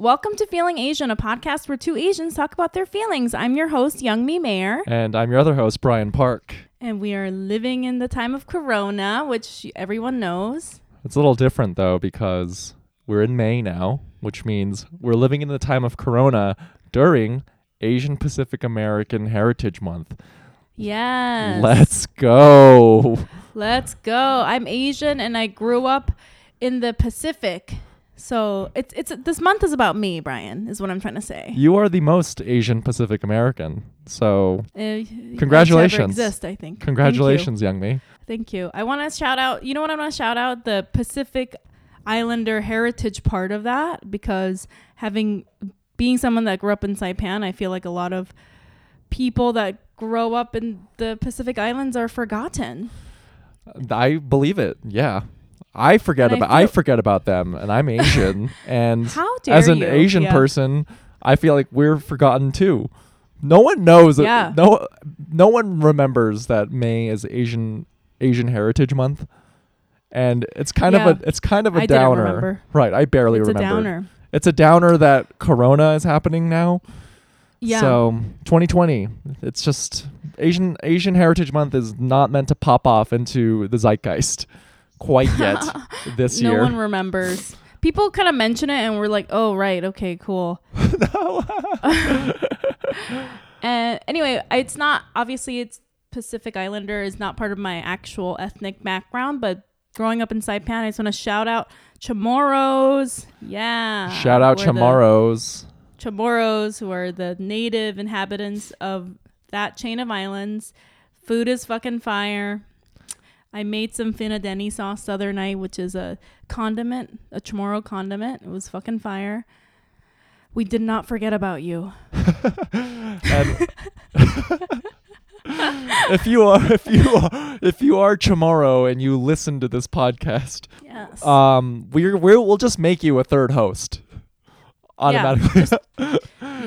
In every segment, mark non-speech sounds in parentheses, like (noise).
Welcome to Feeling Asian, a podcast where two Asians talk about their feelings. I'm your host, Young Mi Mayer, And I'm your other host, Brian Park. and we are living in the time of Corona, which everyone knows. It's a little different though because we're in May now, which means we're living in the time of Corona during Asian Pacific American Heritage Month. Yes. Let's go. Let's go. I'm Asian and I grew up in the Pacific. So it's it's this month is about me, Brian, is what I'm trying to say. You are the most Asian Pacific American. So, Uh, Congratulations. Exist, I think. Thank you. congratulations, Young Mi. Thank you. I want to shout out. You know what I want to shout out the Pacific Islander heritage part of that because having being someone that grew up in Saipan, I feel like a lot of people that grow up in the Pacific Islands are forgotten. I believe it. Yeah. I forget And I about I forget about them and I'm Asian (laughs) and How dare as an you? Asian Yeah. person, I feel like we're forgotten too. No one knows. that- Yeah. No, no one remembers that May is Asian Asian Heritage Month, and it's kind Yeah. of a it's kind of a I downer. Right. I barely It's a remember. downer. It's a downer that Corona is happening now. Yeah. So 2020, it's just Asian Asian Heritage Month is not meant to pop off into the zeitgeist quite yet (laughs) this no year. No one remembers. People kind of mention it and we're like, "Oh, right. Okay, cool." (laughs) And anyway, it's not obviously it's Pacific Islander is not part of my actual ethnic background, but growing up in Saipan, I just want to shout out Chamorros. Yeah. Shout out Chamorros. Chamorros, who are the native inhabitants of that chain of islands. Food is fucking fire. I made some finadeni sauce the other night, which is a condiment, a Chamorro condiment. It was fucking fire. We did not forget about you. (laughs) (laughs) If you are if you are if you are Chamorro and you listen to this podcast, Yes. um, we're, we're we'll just make you a third host automatically, (laughs)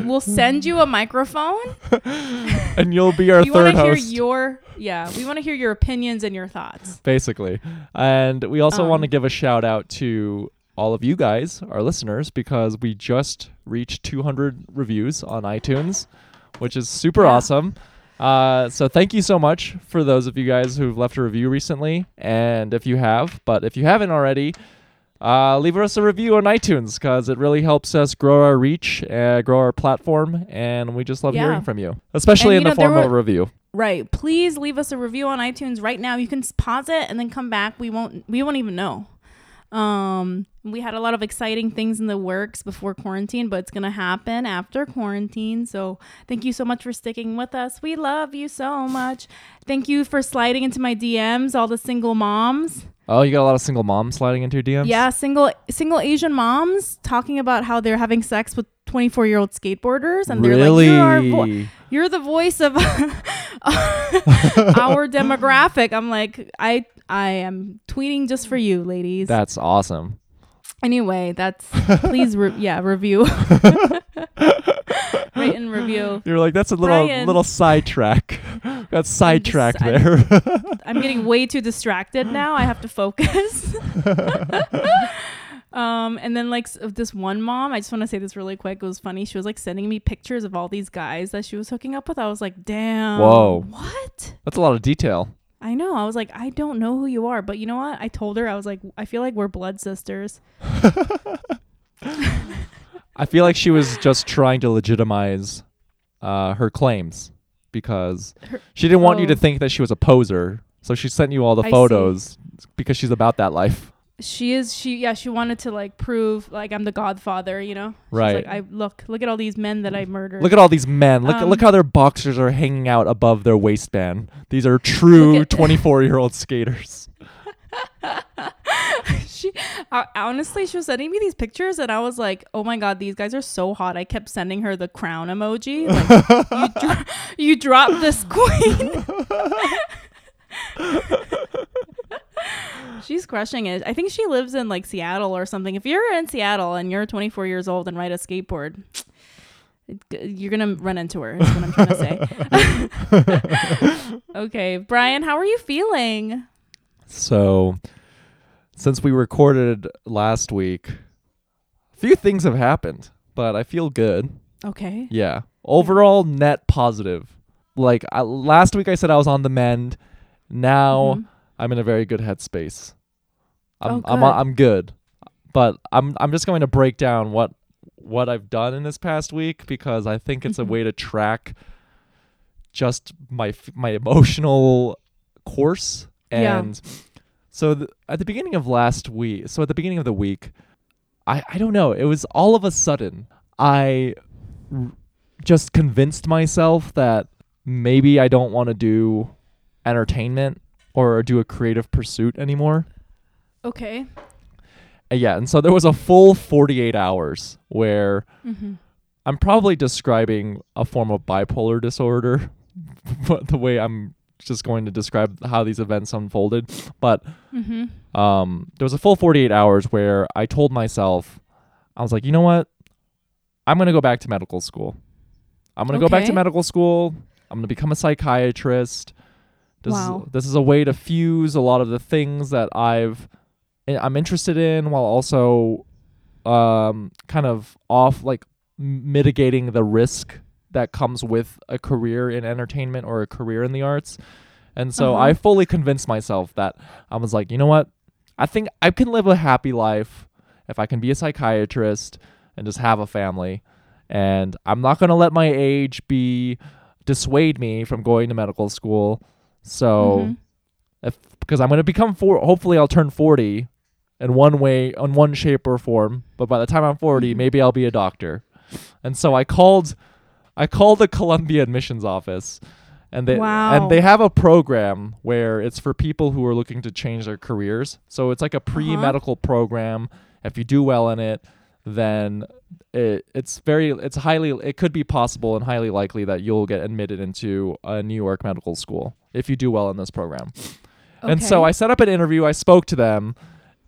we'll send you a microphone. (laughs) and you'll be our we want third to hear your yeah. We want to hear your opinions and your thoughts. basically. And we also Um, want to give a shout out to all of you guys, our listeners, because we just reached 200 reviews on iTunes, which is super Yeah. awesome. Uh, so thank you so much for those of you guys who've left a review recently, and if you have, but if you haven't already, uh, leave us a review on iTunes because it really helps us grow our reach, uh, grow our platform, and we just love Yeah. hearing from you, especially And, in you the know, there form of a review. Right. Please leave us a review on iTunes right now. You can pause it and then come back. We won't we won't even know. Um we had a lot of exciting things in the works before quarantine, but it's going to happen after quarantine. So, thank you so much for sticking with us. We love you so much. Thank you for sliding into my DMs, all the single moms. Oh, you got a lot of single moms sliding into your DMs. Yeah, single single Asian moms talking about how they're having sex with 24 year old skateboarders, and they're like, "You're our vo- you're the voice of (laughs) our demographic." I'm like, I I am tweeting just for you, ladies. That's awesome. anyway, that's (laughs) please, re- yeah, review, (laughs) (laughs) rate and review. You're like that's a little Brian. little sidetrack. (laughs) Got sidetracked I- there. (laughs) I'm getting way too distracted now. I have to focus. um, and then like this one mom, I just want to say this really quick. It was funny. She was like sending me pictures of all these guys that she was hooking up with. I was like, damn. Whoa. What? that's a lot of detail. I know. I was like, I don't know who you are, but you know what? I told her I was like, I feel like we're blood sisters. I feel like she was just trying to legitimize uh, her claims because Her- she didn't want you oh. to think that she was a poser. So she sent you all the I see. photos because she's about that life. She is. She yeah. She wanted to like prove like I'm the Godfather. You know. She's Right. Like I look. Look at all these men that I murdered. Look at all these men. Look Um, look how their boxers are hanging out above their waistband. These are true 24 year old skaters. (laughs) she honestly she was sending me these pictures and i was like oh my god these guys are so hot. I kept sending her the crown emoji. Like you, dro- you dropped this (laughs) queen. (laughs) She's crushing it. I think she lives in like seattle or something. If you're in seattle and you're 24 years old and ride a skateboard you're gonna run into her is what i'm trying to say. (laughs) Okay brian how are you feeling? So, since we recorded last week, a few things have happened. but I feel good. Okay. Yeah. Overall net positive. Like I, last week I said I was on the mend. Now Mhm. I'm in a very good headspace. I'm Oh, I'm good. I'm good. But I'm I'm just going to break down what what I've done in this past week because I think it's Mhm. a way to track just my my emotional course Yeah. So th- at the beginning of last week so at the beginning of the week I I don't know it was all of a sudden I r- just convinced myself that maybe I don't want to do entertainment or do a creative pursuit anymore. Okay. Uh, yeah, and so there was a full 48 hours where Mm-hmm. I'm probably describing a form of bipolar disorder, (laughs) but the way I'm just going to describe how these events unfolded. But Mm-hmm. um, there was a full 48 hours where I told myself, I was like, you know what? I'm going to go back to medical school. I'm going to go back to medical school. I'm going to become a psychiatrist. This, Wow. is, this is a way to fuse a lot of the things that I've eh, I'm interested in while also um, kind of off like m- mitigating the risk that comes with a career in entertainment or a career in the arts. And so Uh-huh. I fully convinced myself that I was like, you know what? I think I can live a happy life if I can be a psychiatrist and just have a family. And I'm not going to let my age be dissuade me from going to medical school. So Mhm. if because I'm going to become four hopefully I'll turn 40 in one way in one shape or form, but by the time I'm 40, Mhm. maybe I'll be a doctor. And so I called I called the Columbia admissions office and they Wow. and they have a program where it's for people who are looking to change their careers. So it's like a uh-huh. pre-medical program. If you do well in it, then it, it's very it's highly it could be possible and highly likely that you'll get admitted into a New York medical school if you do well in this program. And so I set up an interview. I spoke to them,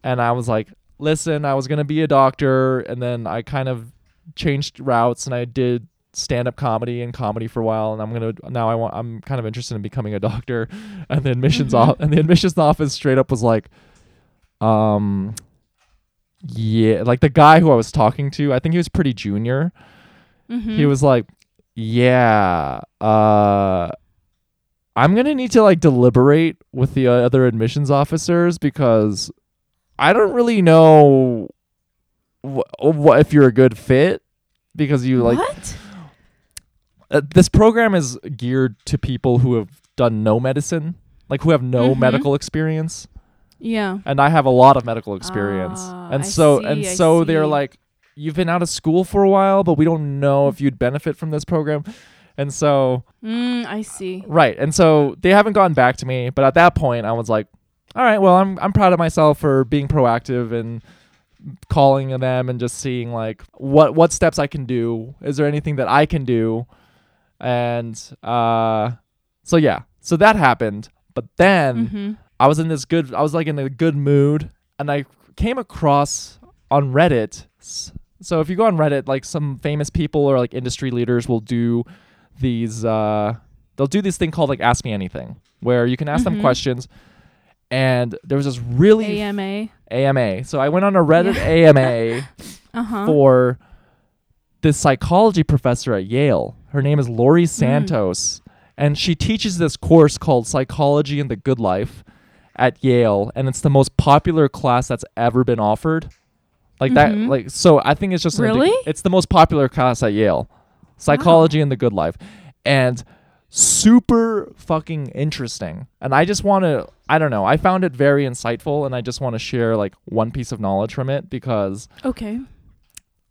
and I was like, "Listen, I was gonna be a doctor, and then I kind of changed routes, and I did stand-up comedy and comedy for a while, and I'm gonna now I want I'm kind of interested in becoming a doctor." (laughs) And the admissions Mhm. off and the admissions office straight up was like, um, yeah, like the guy who I was talking to, I think he was pretty junior. Mhm. He was like, "Yeah, uh I'm going to need to like deliberate with the uh, other admissions officers because I don't really know wh- wh- if you're a good fit because you like what? Uh, this program is geared to people who have done no medicine, like who have no Mhm. medical experience, Yeah. and I have a lot of medical experience. Ah, and so see, and so they're like you've been out of school for a while, but we don't know if you'd benefit from this program. And so Mm, I see. Right. And so they haven't gotten back to me, but at that point I was like, all right, well, I'm I'm proud of myself for being proactive and calling them and just seeing like what what steps I can do. Is there anything that I can do? And uh so yeah. So that happened. But then Mm-hmm. I was in this good I was like in a good mood and I came across on Reddit so if you go on Reddit like some famous people or like industry leaders will do these uh they'll do this thing called like ask me anything where you can ask them Mhm. questions and there was this really AMA. AMA. So I went on a Reddit AMA (laughs) Uh huh. for this psychology professor at Yale. Her name is Laurie Mm. Santos, and she teaches this course called Psychology and the Good Life at Yale, and it's the most popular class that's ever been offered. Like that, Mhm. like so. I think it's just an indi- Really? it's the most popular class at Yale, Psychology and the Good Life, and super fucking interesting. And I just want to, I don't know, I found it very insightful, and I just want to share like one piece of knowledge from it because Okay.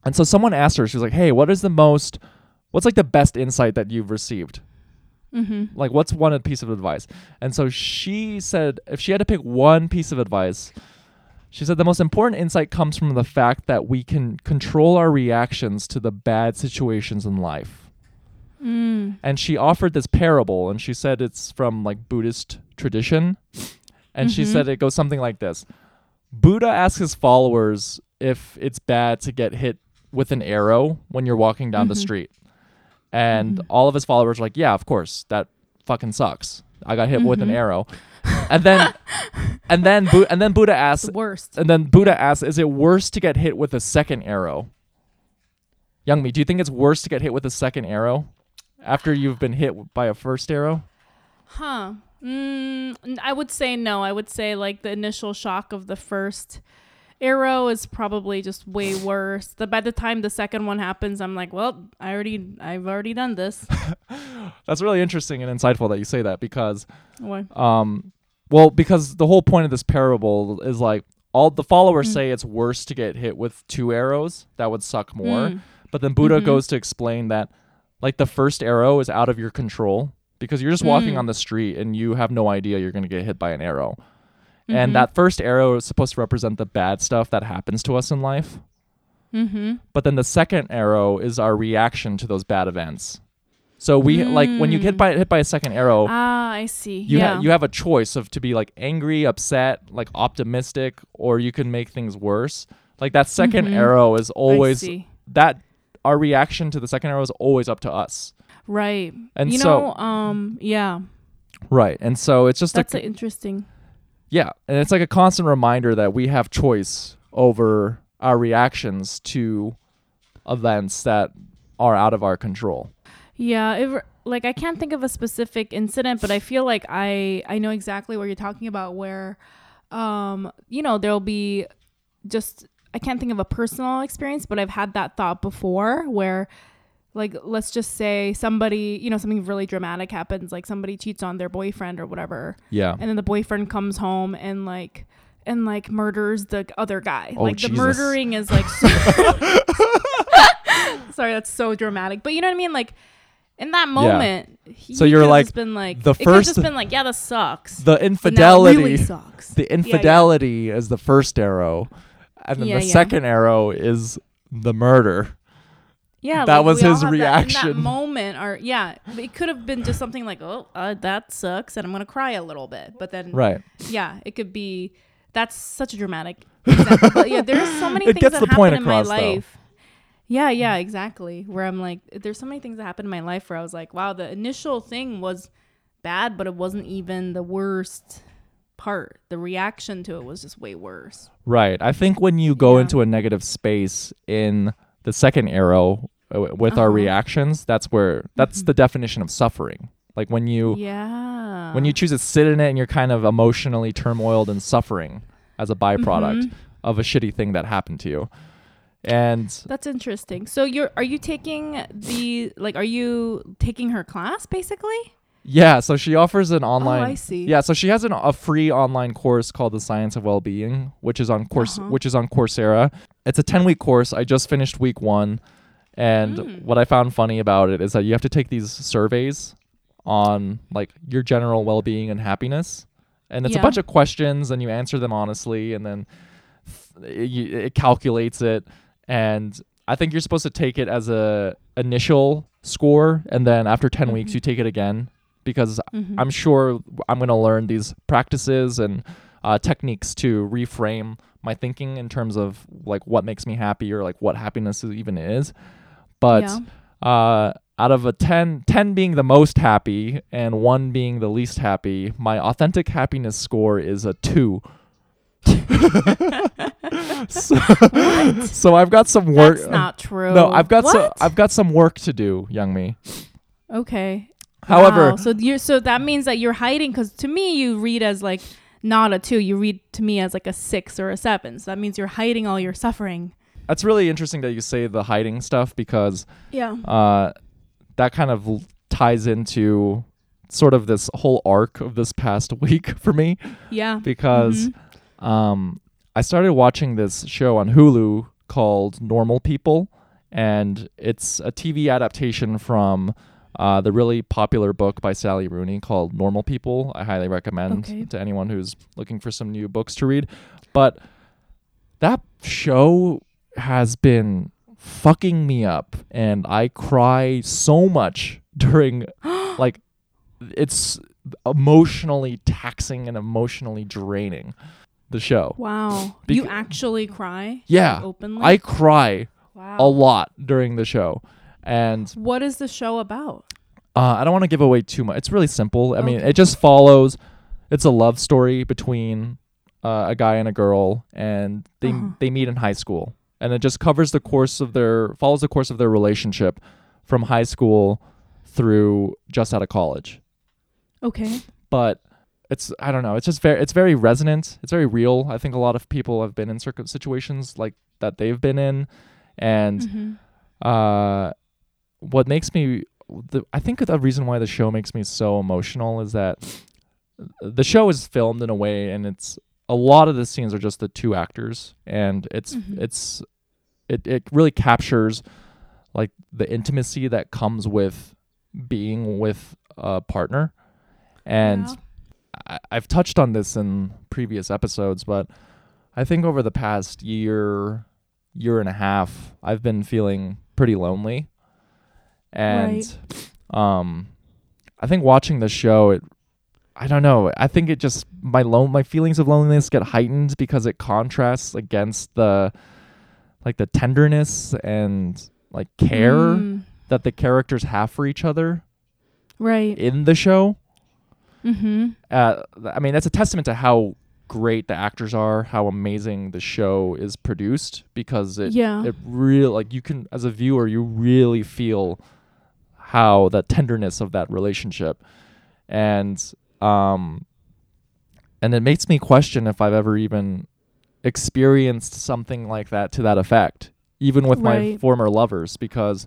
and so someone asked her, she was like, "Hey, what is the most what's like the best insight that you've received? Mm-hmm. Like what's one piece of advice?" And so she said if she had to pick one piece of advice, she said the most important insight comes from the fact that we can control our reactions to the bad situations in life. Mm. And she offered this parable and she said it's from like Buddhist tradition. And she Mhm. said it goes something like this. Buddha asks his followers if it's bad to get hit with an arrow when you're walking down the Mhm. street. And Mhm. all of his followers were like, "Yeah, of course. That fucking sucks. I got hit with an Mhm. arrow." and then (laughs) and then Bu- and then Buddha asks worst. and then Buddha asks, "Is it worse to get hit with a second arrow?" Youngmi, do you think it's worse to get hit with a second arrow after you've been hit by a first arrow? Huh. Mm, I would say no. I would say like the initial shock of the first arrow is probably just way worse. The by the time the second one happens, I'm like, well, I already, I've already done this. (laughs) That's really interesting and insightful that you say that because Why? um well because the whole point of this parable is like all the followers Mm. say it's worse to get hit with two arrows that would suck more Mm. but then buddha Mhm. goes to explain that like the first arrow is out of your control because you're just walking Mm. on the street and you have no idea you're going to get hit by an arrow Mhm. and that first arrow is supposed to represent the bad stuff that happens to us in life Mm-hmm. but then the second arrow is our reaction to those bad events so we like when you get Mm. by hit by a second arrow Ah, I see. you yeah. ha- you have a choice of to be like angry, upset, like optimistic, or you can make things worse. Like that 2nd Mhm. arrow is always that our reaction to the second arrow is always up to us. right. And you so know, um, yeah, right. And so it's just that's a interesting. Yeah, and it's like a constant reminder that we have choice over our reactions to events that are out of our control. Yeah, it, like I can't think of a specific incident, but I feel like I I know exactly what you're talking about. Where, um, you know, there'll be just I can't think of a personal experience, but I've had that thought before where. Like let's just say somebody, you know, something really dramatic happens, like somebody cheats on their boyfriend or whatever, Yeah. and then the boyfriend comes home and like and like murders the other guy. Oh, like the murdering is like (laughs) so (laughs) Sorry, that's so dramatic. But you know what I mean? Like in that moment, he So you're like, been like the first- just been like, yeah, this sucks. The But now it infidelity really sucks. the Yeah, yeah. infidelity is the first arrow. And then Yeah, the yeah. second arrow is the murder. Yeah, That like, was his have that- reaction. moment, or yeah, it could have been just something like, "Oh, uh, that sucks," and I'm gonna cry a little bit. But then, Right. yeah, it could be. That's such a dramatic (laughs) example. yeah, there's so many It things that happen in my across, though. life. Yeah, yeah, exactly. Where I'm like, there's so many things that happened in my life where I was like, wow, the initial thing was bad, but it wasn't even the worst part. The reaction to it was just way worse. Right. I think when you go Yeah. into a negative space in the second arrow uh, with our Uh-huh. reactions, that's where that's Mhm. the definition of suffering. Like when you Yeah. when you choose to sit in it and you're kind of emotionally turmoiled and suffering as a byproduct Mhm. of a shitty thing that happened to you. And That's interesting. So you're are you taking the like are you taking her class basically? yeah, so she offers an online Oh, I see. Yeah, so she has an, a free online course called The Science of well-being which is on course Uh-huh. which is on Coursera. It's a 10-week course. I just finished week 1 and Mm. what I found funny about it is that you have to take these surveys on like your general well-being and happiness. And it's a bunch of questions and you answer them honestly and then th- it, you- it calculates it and I think you're supposed to take it as a initial score and then after 10 weeks Mhm. you take it again because Mhm. I'm sure I'm going to learn these practices and uh, techniques to reframe my thinking in terms of like what makes me happy or like what happiness even is. But Yeah. uh, out of a 10, 10 being the most happy and 1 being the least happy, my authentic happiness score is a 2. (laughs) so, so I've got some work. That's not true. no, I've got some. I've got some work to do, Young Mi. Okay. However, Wow. so you so that means that you're hiding because to me you read as like not a two. You read to me as like a six or a seven. So that means you're hiding all your suffering. That's really interesting that you say the hiding stuff because Yeah. uh, that kind of l- ties into sort of this whole arc of this past (laughs) week for me Yeah. because Mhm. um, I started watching this show on Hulu called Normal People, and it's a TV adaptation from uh, the really popular book by Sally Rooney called Normal People. I highly recommend Okay. to anyone who's looking for some new books to read. But that show has been fucking me up, and I cry so much (laughs) during (gasps) like it's emotionally taxing and emotionally draining the show. Wow. Bec- you actually cry? Yeah. Like, openly? I cry wow. a lot during the show. And What is the show about? uh, I don't want to give away too much. It's really simple. I mean, it just follows. It's a love story between uh, a guy and a girl, and they Uh-huh. they meet in high school, and it just covers the course of their follows the course of their relationship from high school through just out of college. Okay. But it's I don't know. It's just very it's very resonant. It's very real. I think a lot of people have been in circum situations like that they've been in, and Mhm. uh, what makes me the I think the reason why the show makes me so emotional is that the show is filmed in a way, and it's a lot of the scenes are just the two actors, and it's Mhm. it's it it really captures like the intimacy that comes with being with a partner, and. I, I've touched on this in previous episodes, but I think over the past year, year and a half, I've been feeling pretty lonely. And um I think watching the show it I don't know. I think it just my lone my feelings of loneliness get heightened because it contrasts against the like the tenderness and like care Mm, that the characters have for each other right. in the show. Mm-hmm. uh, I mean, that's a testament to how great the actors are, how amazing the show is produced because it Yeah. it really like you can as a viewer you really feel how the tenderness of that relationship and um and it makes me question if I've ever even experienced something like that to that effect even with my former lovers because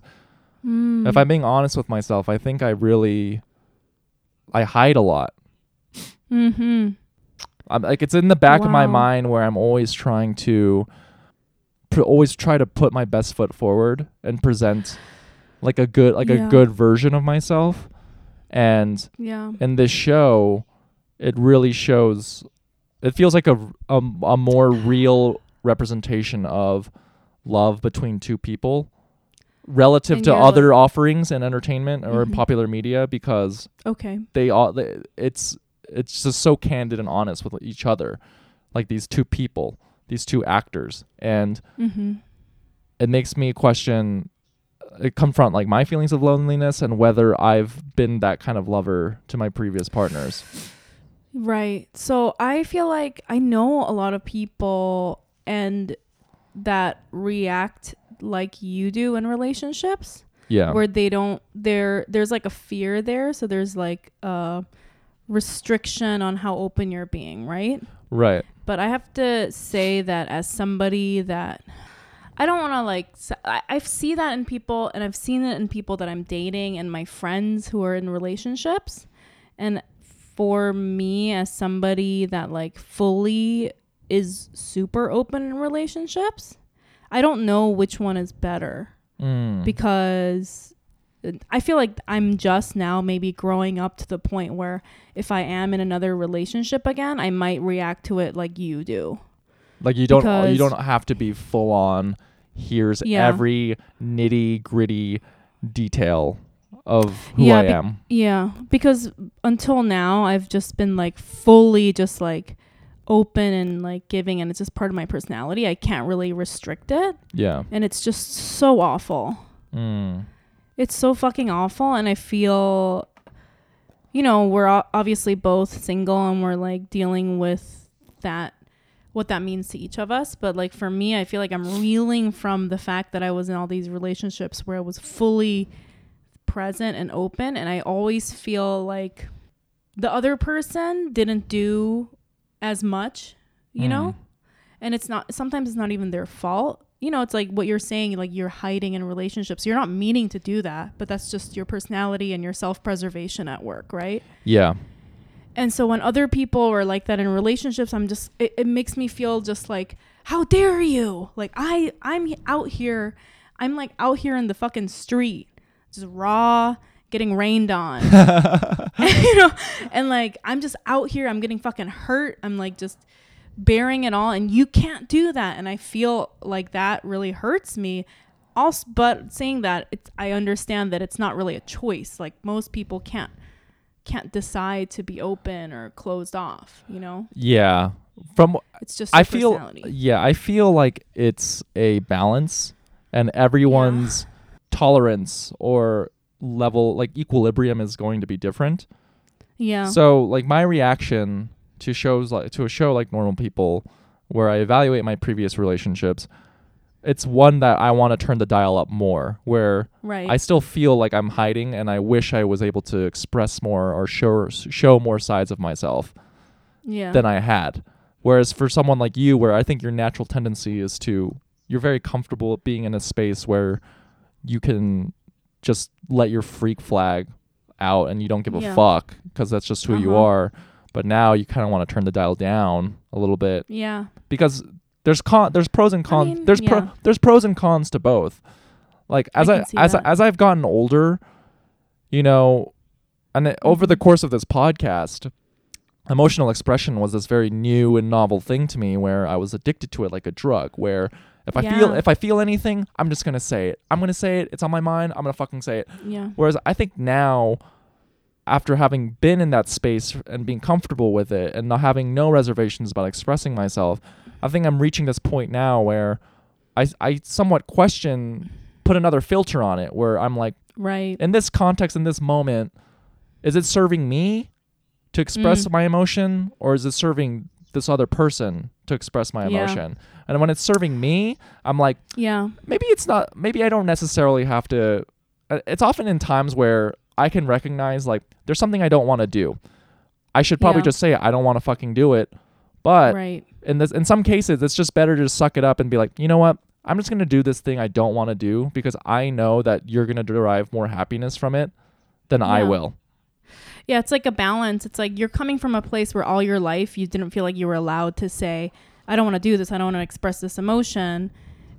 Mm. if I'm being honest with myself I think I really I hide a lot Mm-hmm. I'm like it's in the back of my mind where I'm always trying to pr- always try to put my best foot forward and present like a good like Yeah. a good version of myself and Yeah. in this show it really shows it feels like a a, a more real representation of love between two people relative And to other offerings in entertainment or in Mhm. popular media because Okay. they all they, it's it's just so candid and honest with each other like these two people these two actors and Mm-hmm. it makes me question it confront like my feelings of loneliness and whether i've been that kind of lover to my previous partners Right. So I feel like I know a lot of people and that react like you do in relationships yeah where they don't there there's like a fear there so there's like a restriction on how open you're being, right? right But I have to say that as somebody that I don't want to like, I see that in people and I've seen it in people that I'm dating and my friends who are in relationships. And for me, as somebody that like fully is super open in relationships, I don't know which one is better mm. because I feel like I'm just now maybe growing up to the point where if I am in another relationship again, I might react to it like you do. like you don't you don't have to be full on here's Yeah. every nitty gritty detail of who Yeah, i be- am Yeah, because until now I've just been like fully just like open and like giving and it's just part of my personality. I can't really restrict it yeah and it's just so awful. mm. It's so fucking awful and I feel you know, we're obviously both single and we're like dealing with that what that means to each of us, but like for me, I feel like I'm reeling from the fact that I was in all these relationships where I was fully present and open and I always feel like the other person didn't do as much, you know? Mm. And it's not sometimes it's not even their fault. You know, it's like what you're saying, like you're hiding in relationships. You're not meaning to do that, but that's just your personality and your self preservation at work, right? yeah And so when other people are like that in relationships, I'm just it, it makes me feel just like, how dare you? Like I I'm out here, I'm like out here in the fucking street, just raw, getting rained on. (laughs) (laughs) you know, and like I'm just out here, I'm getting fucking hurt. I'm like just bearing it all and you can't do that and I feel like that really hurts me. Also, but saying that, it's I understand that it's not really a choice. Like most people can't can't decide to be open or closed off, you know? yeah from It's just I feel yeah, I feel like it's a balance and everyone's tolerance or level like equilibrium is going to be different. Yeah. So like my reaction to shows like to a show like Normal People where I evaluate my previous relationships it's one that I want to turn the dial up more where Right. I still feel like I'm hiding and I wish I was able to express more or show show more sides of myself yeah. than I had. Whereas for someone like you where I think your natural tendency is to you're very comfortable being in a space where you can just let your freak flag out and you don't give a fuck because that's just who you Uh-huh. are. But now you kind of want to turn the dial down a little bit yeah. because there's con there's pros and cons mean, there's yeah. pro there's pros and cons to both. Like as I I, as I, as I've gotten older, you know, and it, over the Mhm. course of this podcast, emotional expression was this very new and novel thing to me where I was addicted to it like a drug where if I feel Yeah. if I feel anything, I'm just going to say it. I'm going to say it. It's on my mind. I'm going to fucking say it. Yeah. Whereas I think now, after having been in that space and being comfortable with it and not having no reservations about expressing myself, I think I'm reaching this point now where I, I somewhat question, put another filter on it where I'm like, Right. in this context, in this moment, is it serving me to express Mm. my emotion or is it serving this other person to express my Yeah. emotion? And when it's serving me, I'm like, Yeah. maybe it's not maybe i don't necessarily have to uh, it's often in times where i can recognize like there's something i don't want to do i should probably Yeah. just say i don't want to fucking do it but right. in this in some cases it's just better to just suck it up and be like you know what i'm just going to do this thing i don't want to do because i know that you're going to derive more happiness from it than i will Yeah, it's like a balance. It's like you're coming from a place where all your life you didn't feel like you were allowed to say, I don't want to do this. I don't want to express this emotion.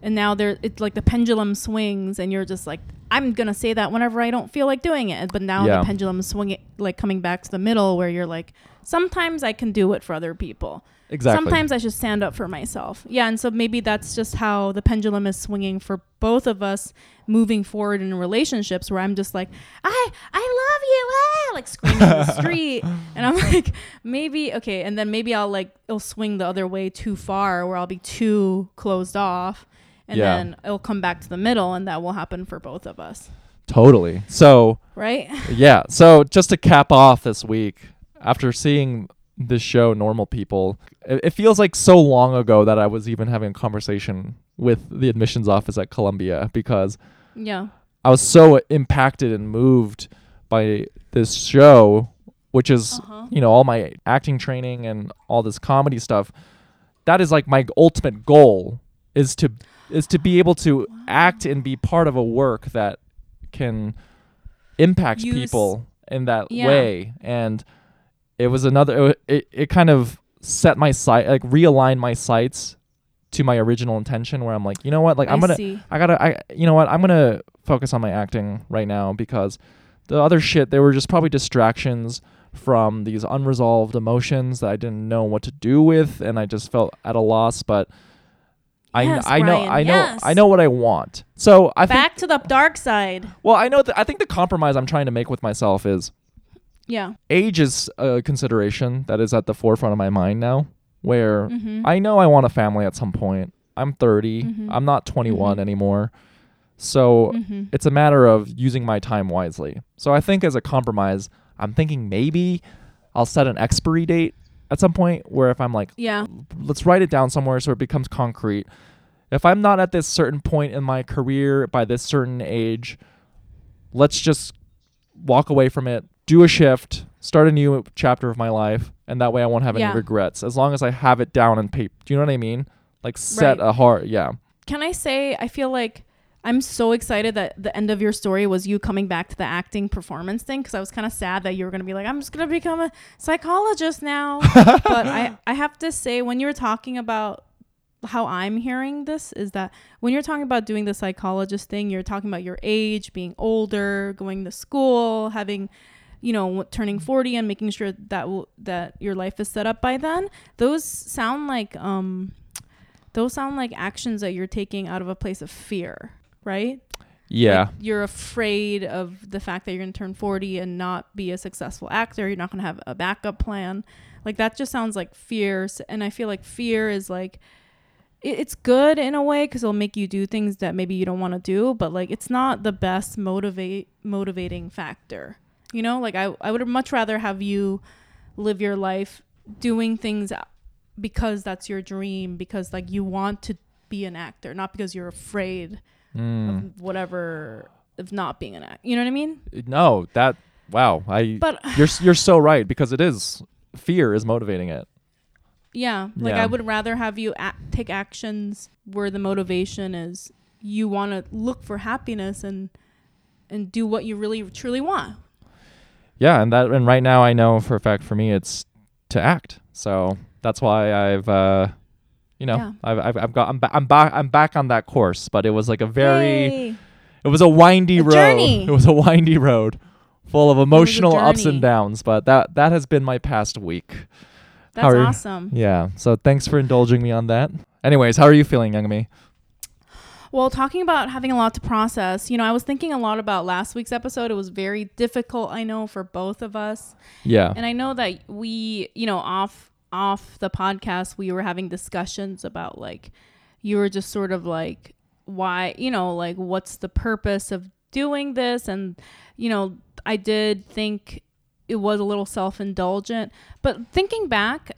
And now there it's like the pendulum swings and you're just like, I'm going to say that whenever I don't feel like doing it. But now Yeah. the pendulum swinging like coming back to the middle where you're like, sometimes I can do it for other people. exactly Sometimes I should stand up for myself. Yeah, and so maybe that's just how the pendulum is swinging for both of us moving forward in relationships where I'm just like, I I love you, ah, like screaming in the (laughs) street. And I'm like, maybe okay, and then maybe I'll like it'll swing the other way too far where I'll be too closed off. And Yeah. then it'll come back to the middle and that will happen for both of us. totally so Right? yeah. So just to cap off this week, after seeing this show, Normal People, it, it feels like so long ago that I was even having a conversation with the admissions office at Columbia because Yeah. I was so impacted and moved by this show, which is Uh-huh. you know all my acting training and all this comedy stuff. That is like my ultimate goal is to is to be able to act and be part of a work that can impact Use- people in that Yeah. way and it was another it, it kind of set my sight like realigned my sights to my original intention where I'm like you know what like I'm gonna see. I gotta, I, you know what? I'm gonna focus on my acting right now because the other shit, they were just probably distractions from these unresolved emotions that I didn't know what to do with, and I just felt at a loss. But I, Yes, I know, Brian, I know, yes. I know what I want. So I think, Back to the dark side. well, I know that I think the compromise I'm trying to make with myself is Yeah. age is a consideration that is at the forefront of my mind now. Where Mm-hmm. I know I want a family at some point. I'm 30. Mhm. I'm not 21 Mhm. anymore. So mm-hmm. it's a matter of using my time wisely. So I think as a compromise, I'm thinking maybe I'll set an expiry date at some point where if I'm like, Yeah. let's write it down somewhere so it becomes concrete. If I'm not at this certain point in my career by this certain age, let's just walk away from it, do a shift, start a new chapter of my life, and that way I won't have any regrets as long as I have it down on paper. Do you know what I mean? Like set Right. a hard, yeah. Can I say I feel like I'm so excited that the end of your story was you coming back to the acting performance thing because I was kind of sad that you were going to be like I'm just going to become a psychologist now. (laughs) but I I have to say when you were talking about how I'm hearing this is that when you're talking about doing the psychologist thing, you're talking about your age, being older, going to school, having you know turning 40 and making sure that w- that your life is set up by then. Those sound like um those sound like actions that you're taking out of a place of fear, right? Yeah. Like, you're afraid of the fact that you're going to turn 40 and not be a successful actor. You're not going to have a backup plan. Like that just sounds like fear. And I feel like fear is like, it, it's good in a way because it'll make you do things that maybe you don't want to do, but like it's not the best motivate motivating factor. You know, like I, I would much rather have you live your life doing things because that's your dream because like you want to be an actor, not because you're afraid Mm. of whatever of not being an actor. You know what I mean? No, that wow. I But (laughs) you're you're so right because it is fear is motivating it. yeah, like Yeah. I would rather have you act, take actions where the motivation is you want to look for happiness and and do what you really truly want. Yeah, and that and right now I know for a fact for me it's to act. So that's why I've uh you know, Yeah. I've, I've I've got I'm ba- I'm back I'm back on that course, but it was like a very Yay. it was a windy A road. journey. (laughs) It was a windy road full of emotional ups and downs, but that that has been my past week. That's How are you- awesome. Yeah. So thanks for indulging me on that. Anyways, how are you feeling, Young Mi? Well, talking about having a lot to process, you know, I was thinking a lot about last week's episode. It was very difficult, I know, for both of us. Yeah. And I know that we, you know, off off the podcast, we were having discussions about like you were just sort of like why, you know, like what's the purpose of doing this? And you know, I did think it was a little self-indulgent, but thinking back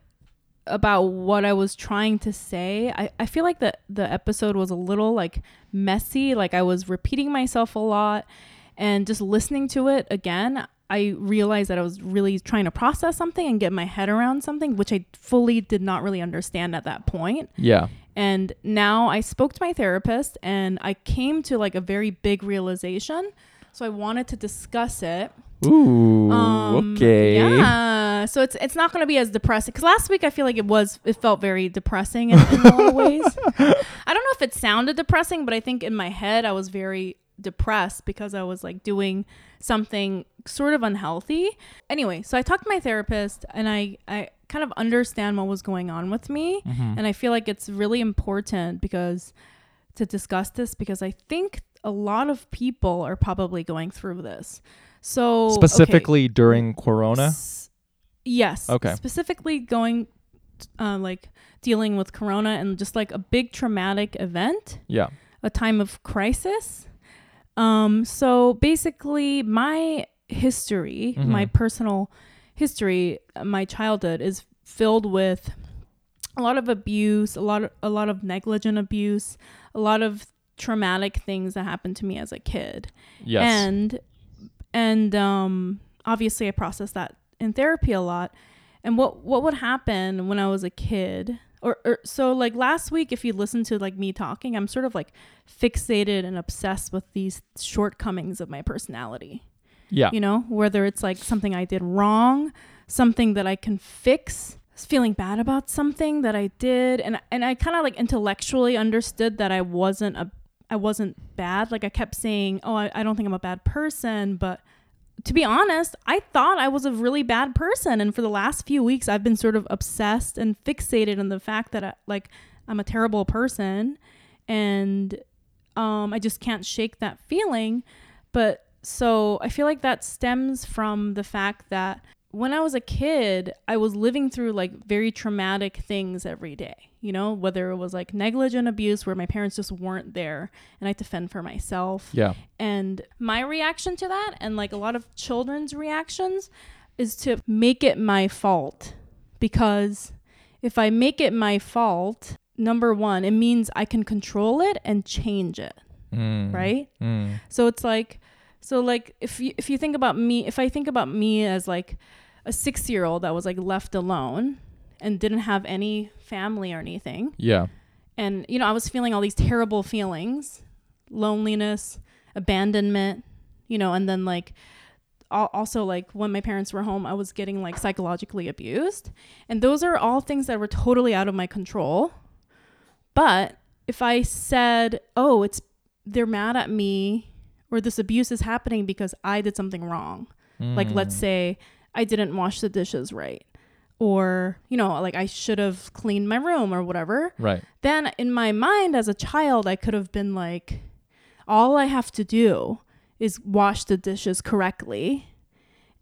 about what I was trying to say, I, I feel like the the episode was a little like messy, like I was repeating myself a lot and just listening to it again, I realized that I was really trying to process something and get my head around something, which I fully did not really understand at that point. yeah. And now I spoke to my therapist and I came to like a very big realization. So I wanted to discuss it. Ooh. Um, okay. Yeah. So it's it's not going to be as depressing because last week I feel like it was it felt very depressing in, in a lot of ways. (laughs) I don't know if it sounded depressing, but I think in my head I was very depressed because I was like doing something sort of unhealthy. Anyway, so I talked to my therapist and I I kind of understand what was going on with me Mhm. and I feel like it's really important because to discuss this because I think a lot of people are probably going through this. So okay. Specifically during Corona. S- yes. Okay. Specifically going, uh, like dealing with Corona and just like a big traumatic event, Yeah. a time of crisis. Um. So basically, my history, my Mhm. personal history, uh, my childhood is filled with a lot of abuse, a lot of a lot of negligent abuse, a lot of traumatic things that happened to me as a kid Yes. and and um obviously i processed that in therapy a lot and what what would happen when i was a kid or, or so like last week if you listen to like me talking i'm sort of like fixated and obsessed with these shortcomings of my personality yeah. you know whether it's like something i did wrong something that i can fix feeling bad about something that i did and and i kind of like intellectually understood that i wasn't a i wasn't bad like i kept saying oh I, I don't think i'm a bad person but to be honest i thought i was a really bad person. And for the last few weeks i've been sort of obsessed and fixated on the fact that I, like i'm a terrible person. And um i just can't shake that feeling. But so I feel like that stems from the fact that when I was a kid, I was living through like very traumatic things every day, you know, whether it was like negligent abuse where my parents just weren't there and I had to fend for myself. Yeah. And my reaction to that, and like a lot of children's reactions, is to make it my fault. Because if I make it my fault, number one, it means I can control it and change it, Mm. right? Mm. So it's like, so like if you if you think about me, if I think about me as like a six year old that was like left alone and didn't have any family or anything, Yeah. and you know I was feeling all these terrible feelings, loneliness, abandonment, you know, and then like also like when my parents were home, I was getting like psychologically abused, and those are all things that were totally out of my control. But if I said, "Oh, it's they're mad at me," or this abuse is happening because I did something wrong, like let's Mm. say I didn't wash the dishes right, or you know, like I should have cleaned my room or whatever Right. then in my mind as a child i could have been like all i have to do is wash the dishes correctly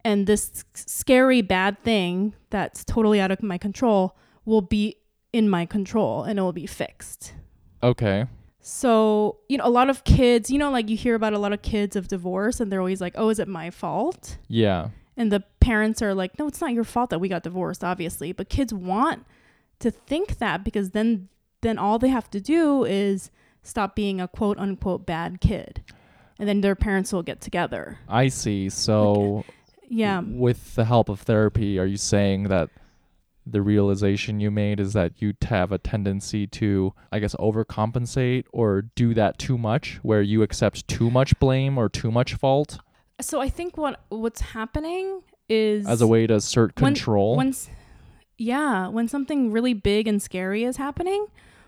and this scary bad thing that's totally out of my control will be in my control and it will be fixed Okay. So you know a lot of kids you know like you hear about a lot of kids of divorce and they're always like oh is it my fault Yeah. and the parents are like no it's not your fault that we got divorced obviously but kids want to think that because then then all they have to do is stop being a quote unquote bad kid. And then their parents will get together. I see. So Yeah. with the help of therapy, are you saying that the realization you made is that you have a tendency to, I guess, overcompensate or do that too much, where you accept too much blame or too much fault So I think what what's happening is as a way to assert when- control? when s- yeah, when something really big and scary is happening,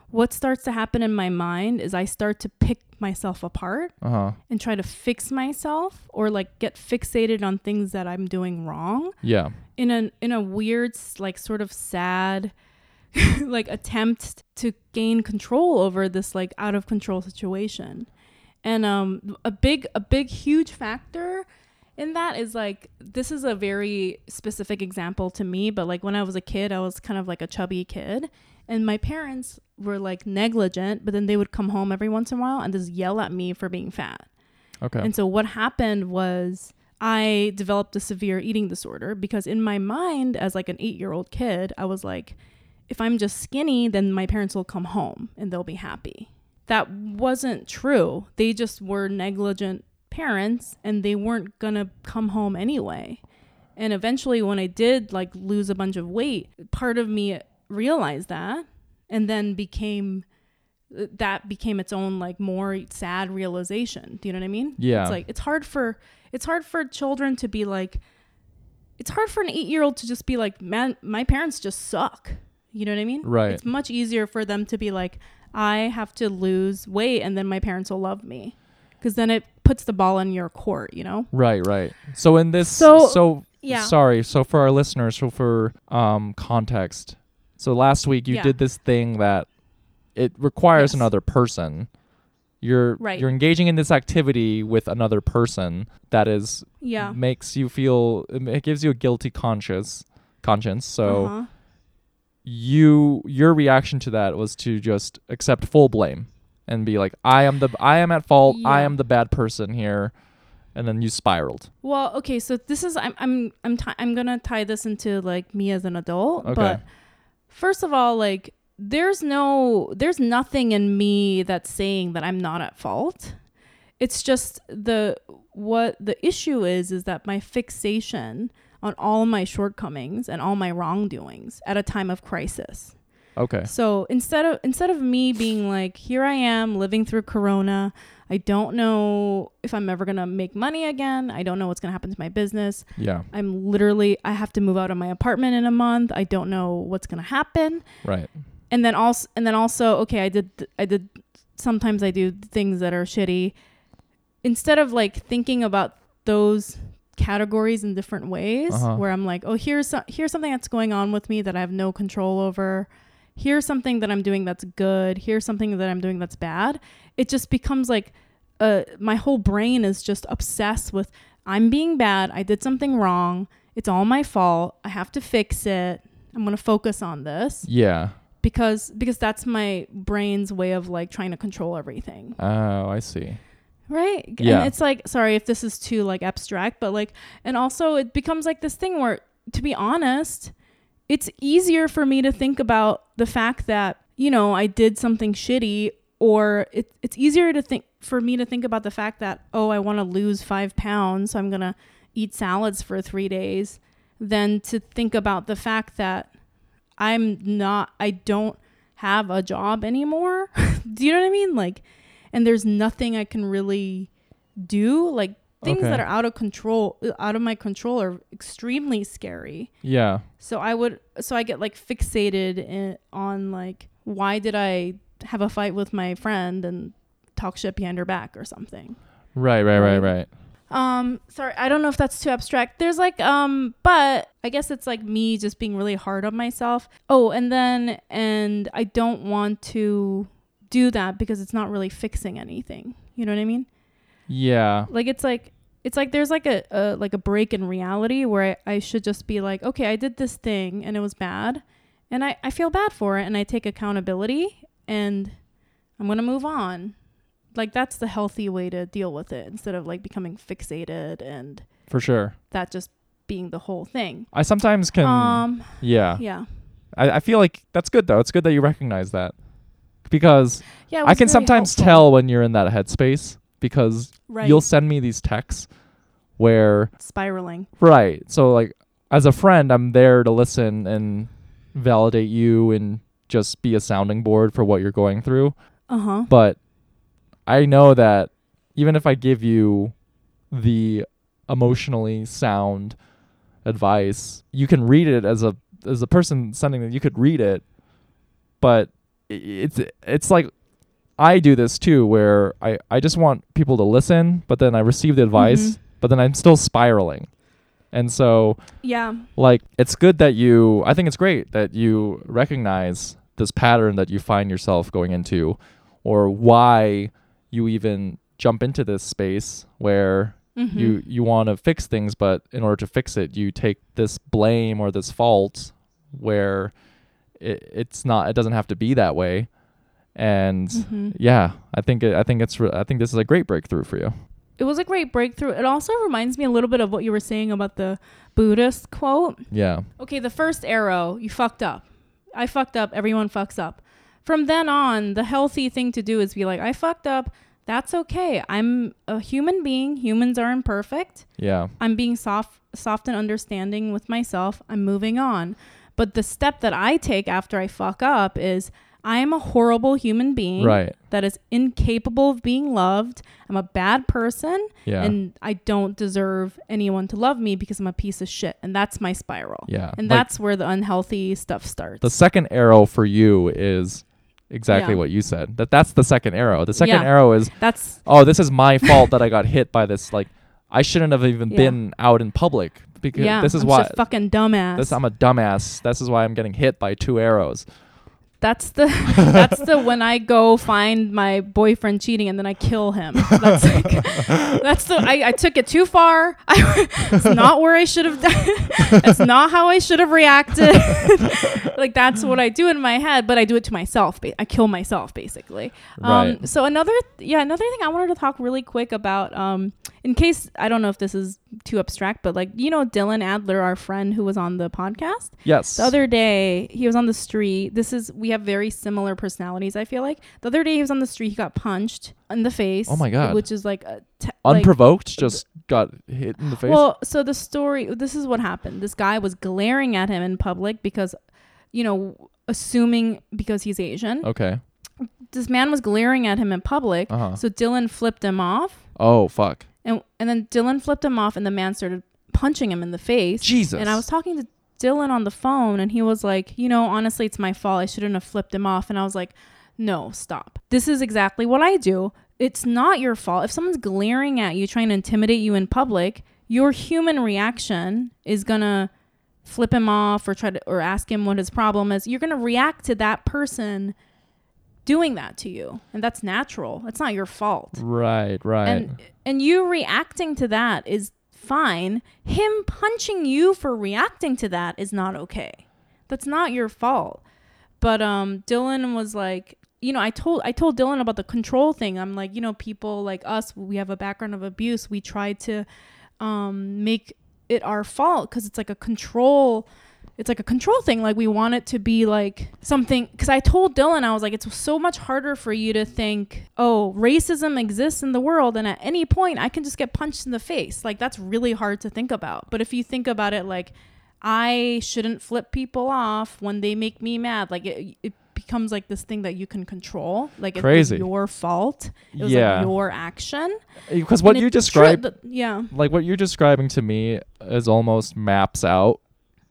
what starts to happen in my mind is I start to pick myself apart uh huh. and try to fix myself or like get fixated on things that I'm doing wrong Yeah. In a in a weird like sort of sad (laughs) like attempt to gain control over this like out of control situation. And um a big a big huge factor in that is like this is a very specific example to me, but like when I was a kid, I was kind of like a chubby kid and my parents were like negligent, but then they would come home every once in a while and just yell at me for being fat. Okay. And so what happened was I developed a severe eating disorder because in my mind as like an 8-year-old kid, I was like if I'm just skinny, then my parents will come home and they'll be happy. That wasn't true. They just were negligent parents and they weren't going to come home anyway. And eventually when I did like lose a bunch of weight, part of me realized that and then became that became its own like more sad realization. Do you know what I mean? Yeah. It's like it's hard for it's hard for children to be like it's hard for an 8-year-old to just be like man my parents just suck. You know what I mean? Right. It's much easier for them to be like I have to lose weight and then my parents will love me. Cuz then it puts the ball in your court, you know? Right, right. So in this, So- so, Yeah. sorry. So for our listeners, so for um context, so last week you Yeah. did this thing that it requires Yes. another person. You're Right. you're engaging in this activity with another person that is Yeah. makes you feel it gives you a guilty conscience conscience. So Uh-huh. you your reaction to that was to just accept full blame and be like I am the I am at fault. I am the bad person here. And then you spiraled. Well, okay, so this is I'm I'm I'm ti I'm gonna tie this into like me as an adult. Okay. But first of all, like there's no there's nothing in me that's saying that I'm not at fault. It's just the what the issue is is that my fixation on all my shortcomings and all my wrongdoings at a time of crisis. Okay. So instead of instead of me being like, here I am living through Corona, I don't know if I'm ever gonna make money again. I don't know what's gonna happen to my business. Yeah. I'm literally I have to move out of my apartment in a month. I don't know what's gonna happen. Right. And then also and then also okay, I did I did sometimes I do things that are shitty. Instead of like thinking about those categories in different ways Uh-huh. where I'm like, oh, here's so- here's something that's going on with me that I have no control over. Here's something that I'm doing that's good. Here's something that I'm doing that's bad. It just becomes like uh my whole brain is just obsessed with I'm being bad. I did something wrong. It's all my fault. I have to fix it. I'm going to focus on this Yeah. Because because that's my brain's way of like trying to control everything Oh, I see. right Yeah. and it's like sorry if this is too like abstract but like and also it becomes like this thing where to be honest it's easier for me to think about the fact that you know i did something shitty or it, it's easier to think for me to think about the fact that oh i want to lose five pounds so i'm gonna eat salads for three days than to think about the fact that i'm not i don't have a job anymore (laughs) do you know what i mean like and there's nothing i can really do like things Okay. that are out of control uh, out of my control are extremely scary Yeah. so I would, so I get like fixated in, on like, why did I have a fight with my friend and talk shit behind her back or something? Right, right, right, Right. right. Um, sorry, I don't know if that's too abstract. There's like, um, but I guess it's like me just being really hard on myself. Oh, and then, and I don't want to do that because it's not really fixing anything. You know what I mean? Yeah. like it's like it's like there's like a, a like a break in reality where I, I should just be like okay i did this thing and it was bad and I, I feel bad for it and i take accountability and i'm gonna move on like that's the healthy way to deal with it instead of like becoming fixated and For sure. that just being the whole thing I sometimes can um Yeah. yeah I, I feel like that's good though. It's good that you recognize that. because Yeah, I can sometimes helpful. tell when you're in that headspace because Right. you'll send me these texts where spiraling. right. So like as a friend, I'm there to listen and validate you and just be a sounding board for what you're going through. Uh huh. But I know that even if I give you the emotionally sound advice, you can read it as a as a person sending it. You could read it, but it's it's like I do this too, where I I just want people to listen, but then I receive the advice, Mhm. but then I'm still spiraling, and so Yeah. like it's good that you i think it's great that you recognize this pattern that you find yourself going into or why you even jump into this space where Mhm. you you want to fix things but in order to fix it you take this blame or this fault where it, it's not it doesn't have to be that way and Mhm. yeah i think it, i think it's re- i think this is a great breakthrough for you It was a great breakthrough. It also reminds me a little bit of what you were saying about the Buddhist quote. yeah Okay, the first arrow, you fucked up. I fucked up. Everyone fucks up. From then on, the healthy thing to do is be like, I fucked up. That's okay. I'm a human being. Humans are imperfect. yeah I'm being soft, soft and understanding with myself. I'm moving on. But the step that I take after I fuck up is I am a horrible human being right that is incapable of being loved. I'm a bad person yeah and I don't deserve anyone to love me because I'm a piece of shit. And that's my spiral. yeah And Like, that's where the unhealthy stuff starts. the second arrow for you is exactly Yeah. what you said. That that's the second arrow. The second Yeah. arrow is that's oh, this is my fault that I got hit by this. Like I shouldn't have even Yeah. been out in public because yeah. this is I'm why fucking dumbass. this I'm a dumbass. This is why I'm getting hit by two arrows. That's the (laughs) that's the when I go find my boyfriend cheating and then I kill him. That's like (laughs) that's the I, I took it too far. I, it's not where I should have done. it's not how I should have reacted. (laughs) like that's what I do in my head, but I do it to myself. I kill myself basically. Um, Right. So another, yeah, another thing I wanted to talk really quick about, um, in case I don't know if this is too abstract, but like you know Dylan Adler, our friend who was on the podcast Yes. the other day, he was on the street. This is we have very similar personalities. I feel like the other day he was on the street, he got punched in the face. Oh my God. Which is like a te- like- Unprovoked, just got hit in the face. well, so the story. This is what happened. This guy was glaring at him in public because, you know, assuming because he's Asian, okay. this man was glaring at him in public. Uh-huh. So Dylan flipped him off, Oh fuck. And and then Dylan flipped him off, and the man started punching him in the face. Jesus. And I was talking to Dylan on the phone, and he was like, you know, honestly, it's my fault. I shouldn't have flipped him off. And I was like, no, stop. This is exactly what I do. It's not your fault. If someone's glaring at you, trying to intimidate you in public, your human reaction is gonna flip him off or try to or ask him what his problem is. You're gonna react to that person doing that to you, and that's natural. It's not your fault Right. Right. and and you reacting to that is fine him punching you for reacting to that is not okay that's not your fault but um dylan was like you know i told i told dylan about the control thing i'm like you know people like us we have a background of abuse we try to um make it our fault because it's like a control it's like a control thing like we want it to be like something because i told dylan i was like it's so much harder for you to think oh racism exists in the world and at any point i can just get punched in the face. Like that's really hard to think about. But if you think about it like i shouldn't flip people off when they make me mad. Like it, it becomes like this thing that you can control. Like Crazy. your fault. It was Yeah. like your action. Uh, because what And you true- described yeah. like what you're describing to me is almost maps out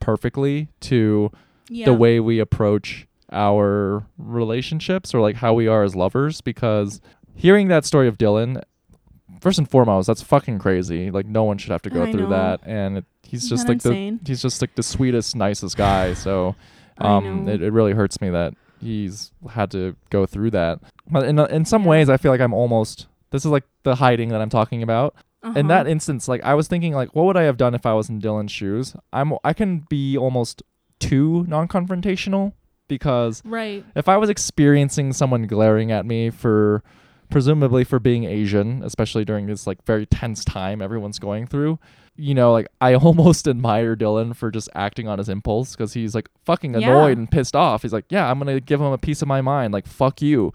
perfectly to yeah. the way we approach our relationships or like how we are as lovers because hearing that story of Dylan first and foremost that's fucking crazy. Like no one should have to go I through know. that. And it, he's Isn't just like insane? the he's just like the sweetest nicest guy. (sighs) So um it, it really hurts me that he's had to go through that. But in in some ways I feel like I'm almost this is like the hiding that I'm talking about in Uh-huh. that instance, like I was thinking, like, what would I have done if I was in Dylan's shoes? I'm I can be almost too non-confrontational because right if I was experiencing someone glaring at me for presumably for being Asian, especially during this like very tense time everyone's going through. You know, like I (laughs) almost admire Dylan for just acting on his impulse because he's like fucking Yeah. annoyed and pissed off. He's like, "Yeah, I'm gonna give him a piece of my mind. Like, fuck you."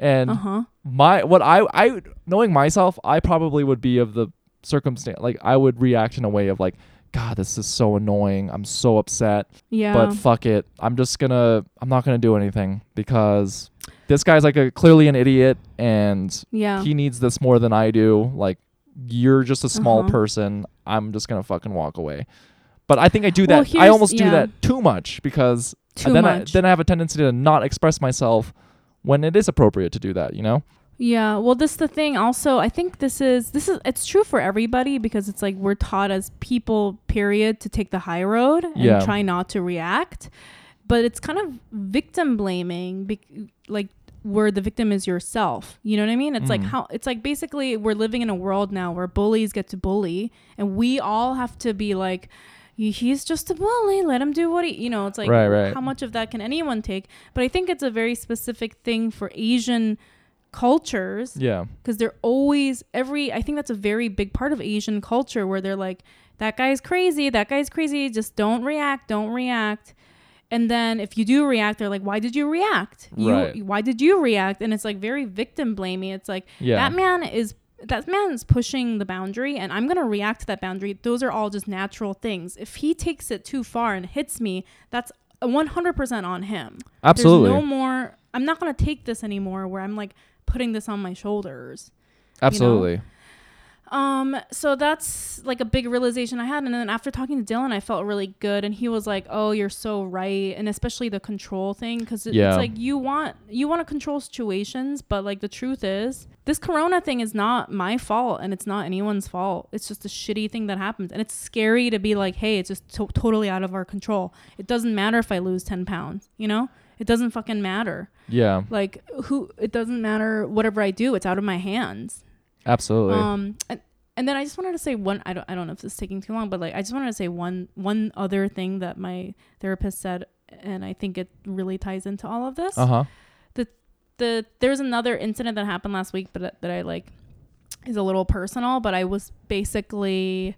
And Uh huh. my what I I knowing myself, I probably would be of the circumstance like I would react in a way of like, God, this is so annoying. I'm so upset Yeah. but fuck it. I'm just gonna I'm not gonna do anything because this guy's like a clearly an idiot and yeah. he needs this more than I do. Like you're just a small Uh-huh. person. I'm just gonna fucking walk away. But I think I do Well, that. I here's- almost do that too much because Too then much. I then I have a tendency to not express myself when it is appropriate to do that. You know? Yeah, well this the thing also I think this is this is it's true for everybody because it's like we're taught as people period to take the high road and Yeah. try not to react. But it's kind of victim blaming bec- like where the victim is yourself. You know what I mean? It's like Mm. how it's like basically we're living in a world now where bullies get to bully and we all have to be like "He- he's just a bully let him do what he you know it's like Right, right. how much of that can anyone take but i think it's a very specific thing for asian cultures Yeah. because they're always every i think that's a very big part of asian culture where they're like that guy's crazy that guy's crazy just don't react don't react and then if you do react they're like why did you react you Right. why did you react and it's like very victim blaming it's like Yeah. that man is that man's pushing the boundary and i'm going to react to that boundary. Those are all just natural things. If he takes it too far and hits me that's 100% on him. Absolutely. there's no more i'm not going to take this anymore where i'm like putting this on my shoulders. Absolutely. Um so that's like a big realization i had and then after talking to dylan i felt really good and he was like oh you're so right and especially the control thing because Yeah. it's like you want you want to control situations but like the truth is this corona thing is not my fault and it's not anyone's fault. It's just a shitty thing that happens and it's scary to be like hey it's just to- totally out of our control. It doesn't matter if i lose 10 pounds you know? It doesn't fucking matter. Yeah. like who it doesn't matter whatever i do it's out of my hands Absolutely. um and, and then i just wanted to say one i don't i don't know if this is taking too long but like i just wanted to say one one other thing that my therapist said and i think it really ties into all of this uh huh. the the there's another incident that happened last week but that, that i like is a little personal but i was basically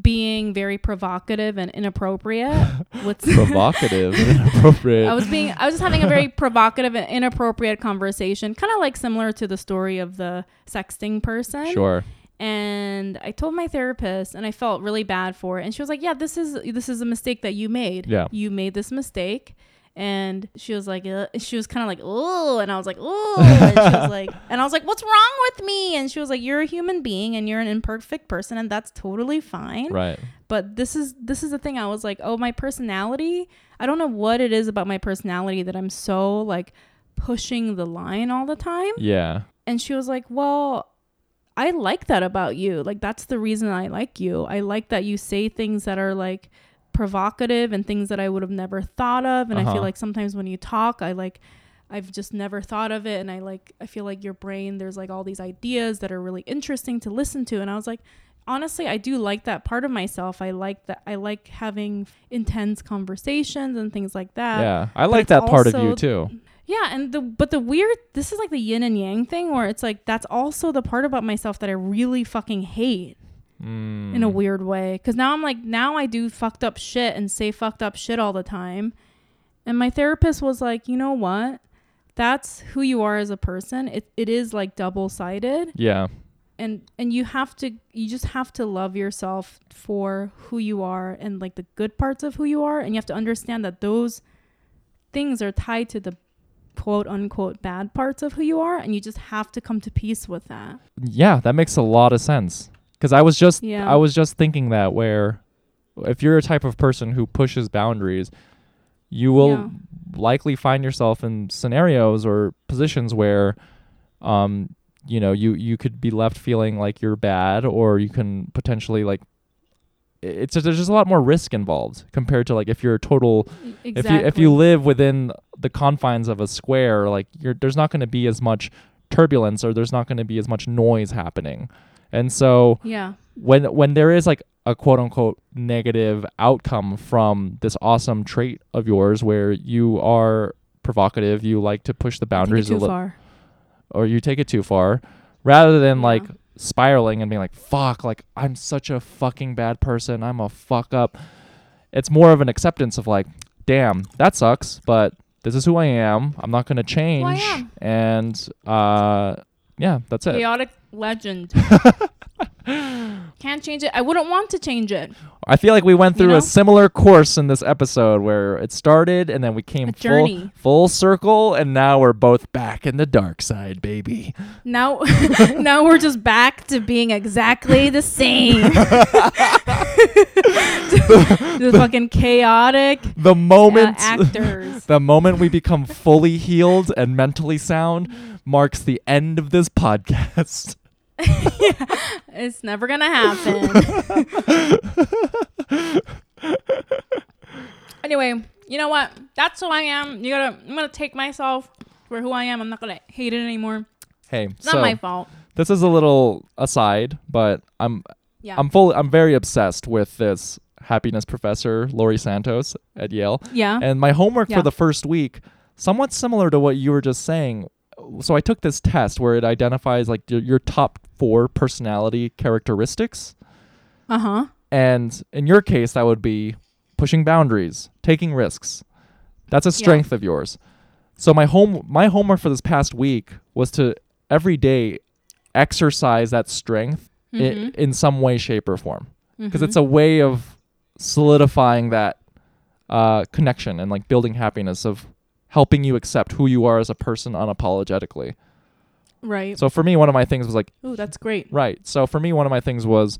being very provocative and inappropriate (laughs) with Provocative and (laughs) inappropriate. I was being I was just having a very provocative and inappropriate conversation, kind of like similar to the story of the sexting person. sure. And I told my therapist and I felt really bad for it. And she was like, "Yeah, this is this is a mistake that you made. Yeah. You made this mistake." And she was like, uh, she was kind of like, "Oh," and I was like, "Oh," and she was (laughs) like, and I was like, "What's wrong with me?" And she was like, "You're a human being and you're an imperfect person and that's totally fine." Right. but this is this is the thing i was like oh my personality i don't know what it is about my personality that i'm so like pushing the line all the time Yeah. and she was like well i like that about you like that's the reason i like you i like that you say things that are like provocative and things that i would have never thought of and i Uh-huh. feel like sometimes when you talk i like I've just never thought of it and I like I feel like your brain there's like all these ideas that are really interesting to listen to and I was like honestly I do like that part of myself. I like that I like having intense conversations and things like that. yeah. I like that part of you too. Yeah, and the but the weird this is like the yin and yang thing where it's like that's also the part about myself that I really fucking hate Mm. in a weird way cuz now I'm like now I do fucked up shit and say fucked up shit all the time. And my therapist was like, "You know what? That's who you are as a person. It it is like double-sided Yeah. and and you have to you just have to love yourself for who you are and like the good parts of who you are and you have to understand that those things are tied to the quote unquote bad parts of who you are and you just have to come to peace with that Yeah, that makes a lot of sense. Cuz I was just Yeah. I was just thinking that where if you're a type of person who pushes boundaries, you will Yeah. likely find yourself in scenarios or positions where um you know, you you could be left feeling like you're bad or you can potentially like it's just, there's just a lot more risk involved compared to like if you're a total exactly if you if you live within the confines of a square like you're there's not going to be as much turbulence or there's not going to be as much noise happening and so yeah. when when there is like a quote unquote negative outcome from this awesome trait of yours where you are provocative you like to push the I take it boundaries a little or you take it too far rather than Yeah. like spiraling and being like fuck like i'm such a fucking bad person i'm a fuck up. It's more of an acceptance of like damn that sucks but this is who i am. I'm not going to change. and uh yeah that's it. Chaotic legend. (laughs) Can't change it. I wouldn't want to change it. i feel like we went You through know? a similar course in this episode where it started and then we came full, full circle and now we're both back in the dark side baby Now, (laughs) (laughs) now we're just back to being exactly the same. the fucking chaotic the uh, moment actors. The moment we become fully healed and mentally sound marks the end of this podcast. (laughs) It's never gonna happen. (laughs) anyway, you know what? That's who I am. You gotta. I'm gonna take myself for who I am. I'm not gonna hate it anymore. Hey, It's so not my fault. this is a little aside, but I'm Yeah. I'm full I'm very obsessed with this happiness professor, Laurie Santos at Yale. yeah. And my homework Yeah. for the first week, somewhat similar to what you were just saying. So I took this test where it identifies like your, your top 4 personality characteristics. Uh huh. And in your case, that would be pushing boundaries, taking risks. That's a strength of yours. So my home my homework for this past week was to every day exercise that strength i- Mhm. in some way, shape, or form. Because Mhm. it's a way of solidifying that uh, connection and like building happiness of helping you accept who you are as a person unapologetically. right. So for me, one of my things was like Ooh, that's great. Right. So for me, one of my things was,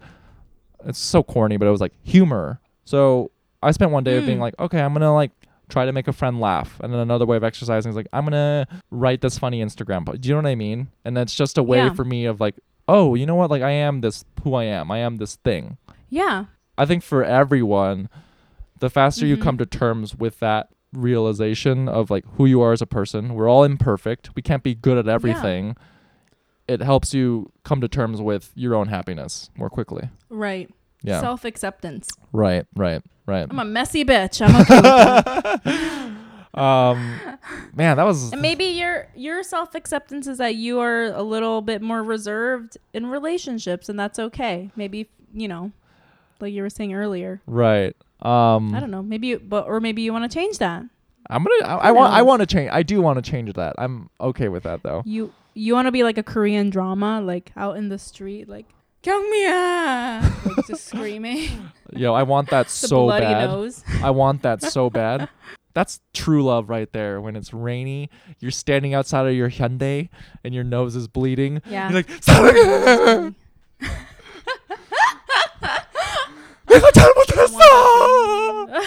it's so corny, but it was like humor. So I spent one day of being Mm. like, okay, I'm gonna like try to make a friend laugh, and then another way of exercising is like, I'm gonna write this funny Instagram. post. Do you know what I mean? And that's just a way Yeah. for me of like, oh, you know what? Like I am this who I am. I am this thing. Yeah. I think for everyone, the faster you Mhm. come to terms with that realization of like who you are as a person, we're all imperfect. We can't be good at everything. It helps you come to terms with your own happiness more quickly. Right. Yeah. Self acceptance. right, right, right. I'm a messy bitch. I'm okay (laughs) um man, that was And maybe your your self acceptance is that you are a little bit more reserved in relationships, and that's okay. Maybe you know, like you were saying earlier. right. Um, I don't know. Maybe, you, but or maybe you want to change that. I'm gonna. I, I want. I want to change. I do want to change that. I'm okay with that though. You you want to be like a Korean drama, like out in the street, like Kyungmia, like just (laughs) screaming. Yo, I want that (laughs) so bad. Nose. I want that so (laughs) bad. That's true love right there. When it's rainy, you're standing outside of your Hyundai and your nose is bleeding. Yeah. You're like. 내가 잘못했어. (laughs)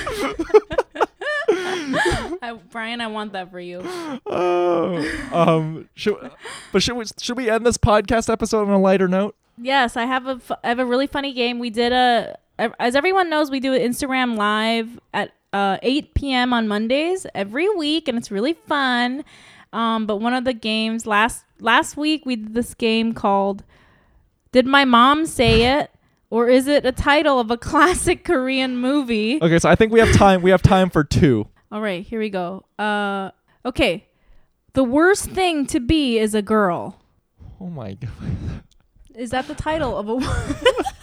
I, Brian, I want that for you. Oh, um, should, but should we should we end this podcast episode on a lighter note? Yes, I have a fu- I have a really funny game. We did a as everyone knows, we do an Instagram live at uh, 8 p.m. on Mondays every week, and it's really fun. Um, but one of the games last last week we did this game called "Did My Mom Say It?" Or is it a title of a (laughs) classic Korean movie? Okay, so I think we have time. We have time for two. All right, here we go. Uh, okay, the worst thing to be is a girl. Oh my (laughs) god. Is that the title of a? (laughs)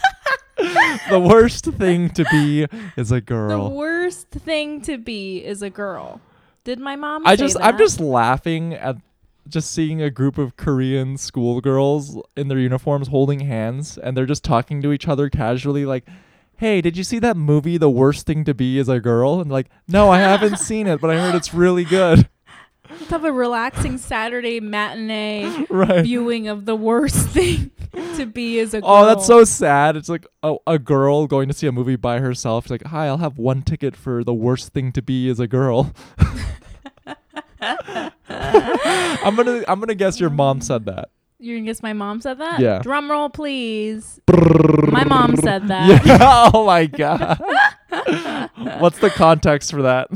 The worst thing to be is a girl. The worst thing to be is a girl. Did my mom? I say just I'm just laughing at just seeing a group of Korean schoolgirls in their uniforms holding hands and they're just talking to each other casually like Hey, did you see that movie The Worst Thing to Be is a Girl? And like, no, I haven't (laughs) seen it, but I heard it's really good. have a relaxing Saturday matinee (laughs) right. viewing of the worst thing (laughs) to be is a girl. Oh, that's so sad. It's like a, a girl going to see a movie by herself. She's like, "Hi, I'll have one ticket for the worst thing to be is a girl." (laughs) I'm gonna I'm gonna guess your mom said that. You can guess my mom said that. Yeah. Drum roll, please. my mom said that. (laughs) Yeah. Oh my god. What's the context for that?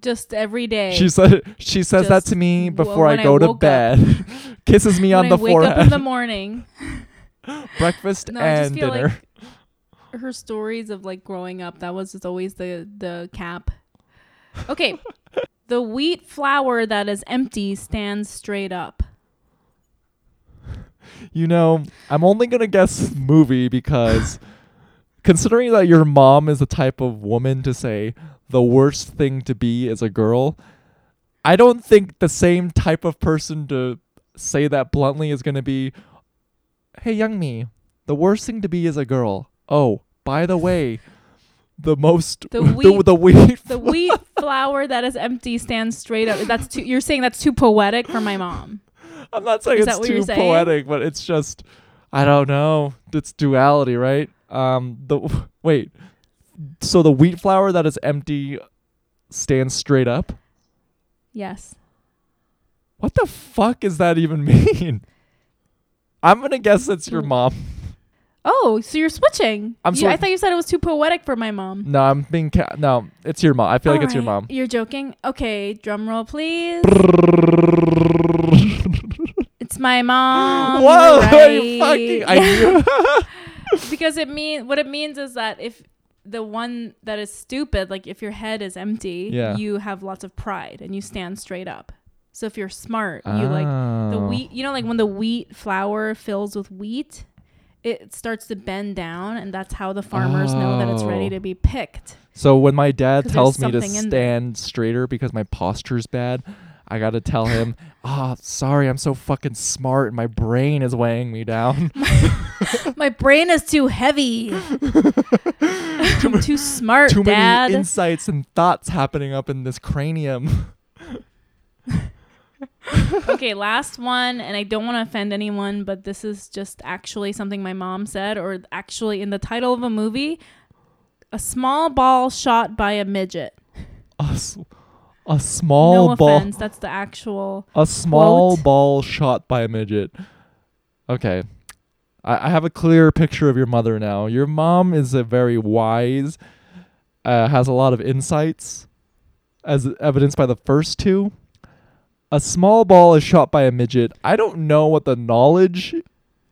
Just every day. She said she says that Just to me before I when I go to woke up. bed. (laughs) Kisses me when on the I wake forehead. up in the morning. Breakfast No, I just and feel dinner. like her stories of like growing up. That was just always the the cap. Okay. The wheat flour that is empty stands straight up. (laughs) You know, I'm only gonna guess movie because (laughs) considering that your mom is the type of woman to say the worst thing to be is a girl, I don't think the same type of person to say that bluntly is gonna be, Hey Young Mi, the worst thing to be is a girl. Oh, by the way, the most The (laughs) the, wheat- the wheat The wheat (laughs) flour that is empty stands straight up. That's too. You're saying that's too poetic for my mom. I'm not saying Is it's that what you're too poetic, but it's just I don't know. It's duality, right? Um the wait. So the wheat flour that is empty stands straight up? Yes. What the fuck does that even (laughs) mean? I'm to guess it's your Mm. mom. Oh, so you're switching. I'm You- I thought you said it was too poetic for my mom. No, I'm being ca- No, it's your mom. I feel like it's your mom. You're joking. Okay, drum roll, please. (laughs) It's my mom. Whoa, (laughs) right? fucking I (laughs) knew. because it mean what it means is that if the one that is stupid, like if your head is empty, Yeah. you have lots of pride and you stand straight up. So if you're smart, you like the Oh. wheat. You know, like when the wheat flour fills with wheat, it starts to bend down, and that's how the farmers know that it's ready Oh. to be picked. So when my dad tells me to stand straighter because my posture's bad, I gotta tell him, (laughs) "Ah, sorry, I'm so fucking smart and my brain is weighing me down." (laughs) My brain is too heavy. (laughs) I'm too smart, Too Dad. many insights and thoughts happening up in this cranium. (laughs) okay, last one, and I don't want to offend anyone, but this is just actually something my mom said, or actually in the title of a movie a small ball shot by a midget. a, s- a small no ball, offense, that's the actual. a small quote. ball shot by a midget. Okay, I, I have a clear picture of your mother now. Your mom is a very wise, uh, has a lot of insights, as evidenced by the first two. A small ball is shot by a midget. I don't know what the knowledge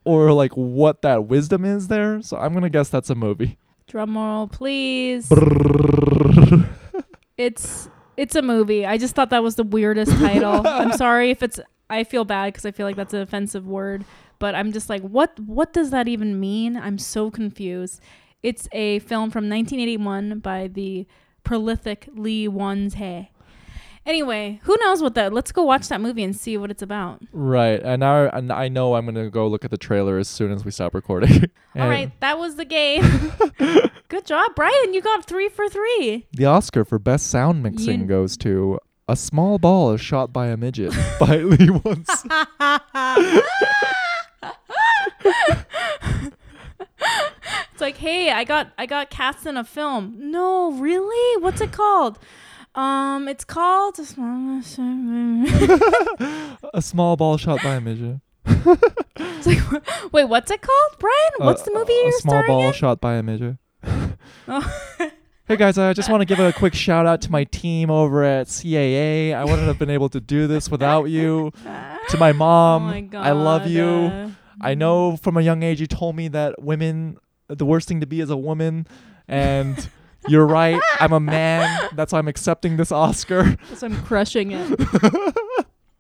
or like what that wisdom is there, so I'm gonna guess that's a movie. Drum roll, please. It's it's a movie. I just thought that was the weirdest title. I'm (laughs) sorry if it's. I feel bad because I feel like that's an offensive word, but I'm just like, what? What does that even mean? I'm so confused. It's a film from 1981 by the prolific Lee Won-tae. Anyway, who knows what that? Let's go watch that movie and see what it's about. Right, and now and I know I'm gonna go look at the trailer as soon as we stop recording. (laughs) All right, that was the game. (laughs) Good job, Brian. You got three for three. The Oscar for best sound mixing You- goes to "A Small Ball is Shot by a Midget" by (laughs) Lee Wons. It's like, hey, I got I got cast in a film. No, really? What's it called? Um, it's called. (laughs) a small ball shot by a midget. It's like, (laughs) wait, what's it called, Brian? What's A- the movie a you're small ball in? shot by a midget. Oh. (laughs) Hey guys, I just want to give a quick shout out to my team over at CAA. I wouldn't have been able to do this without you. To my mom, oh my God. I love you. uh, I know from a young age you told me that women, the worst thing to be is a woman, and you're right. I'm a man. That's why I'm accepting this Oscar. (laughs) so I'm crushing it.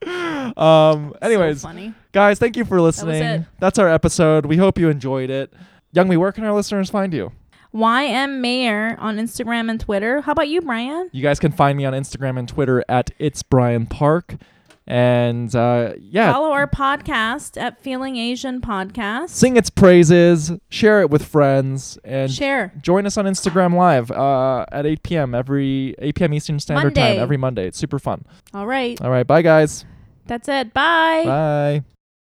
(laughs) Um. Anyways, so funny. guys, thank you for listening. it. That's our episode. We hope you enjoyed it. Young Youngmi, where can our listeners find you? YM Mayer on Instagram and Twitter. How about you, Brian? You guys can find me on Instagram and Twitter at it's Brian Park. And uh, yeah, Follow our podcast at Feeling Asian Podcast. sing its praises, share it with friends, and Share. join us on Instagram Live uh, at 8 p.m. every 8 p.m. Eastern Standard Monday. Time every Monday. It's super fun. All right. All right, bye guys. That's it. Bye. Bye.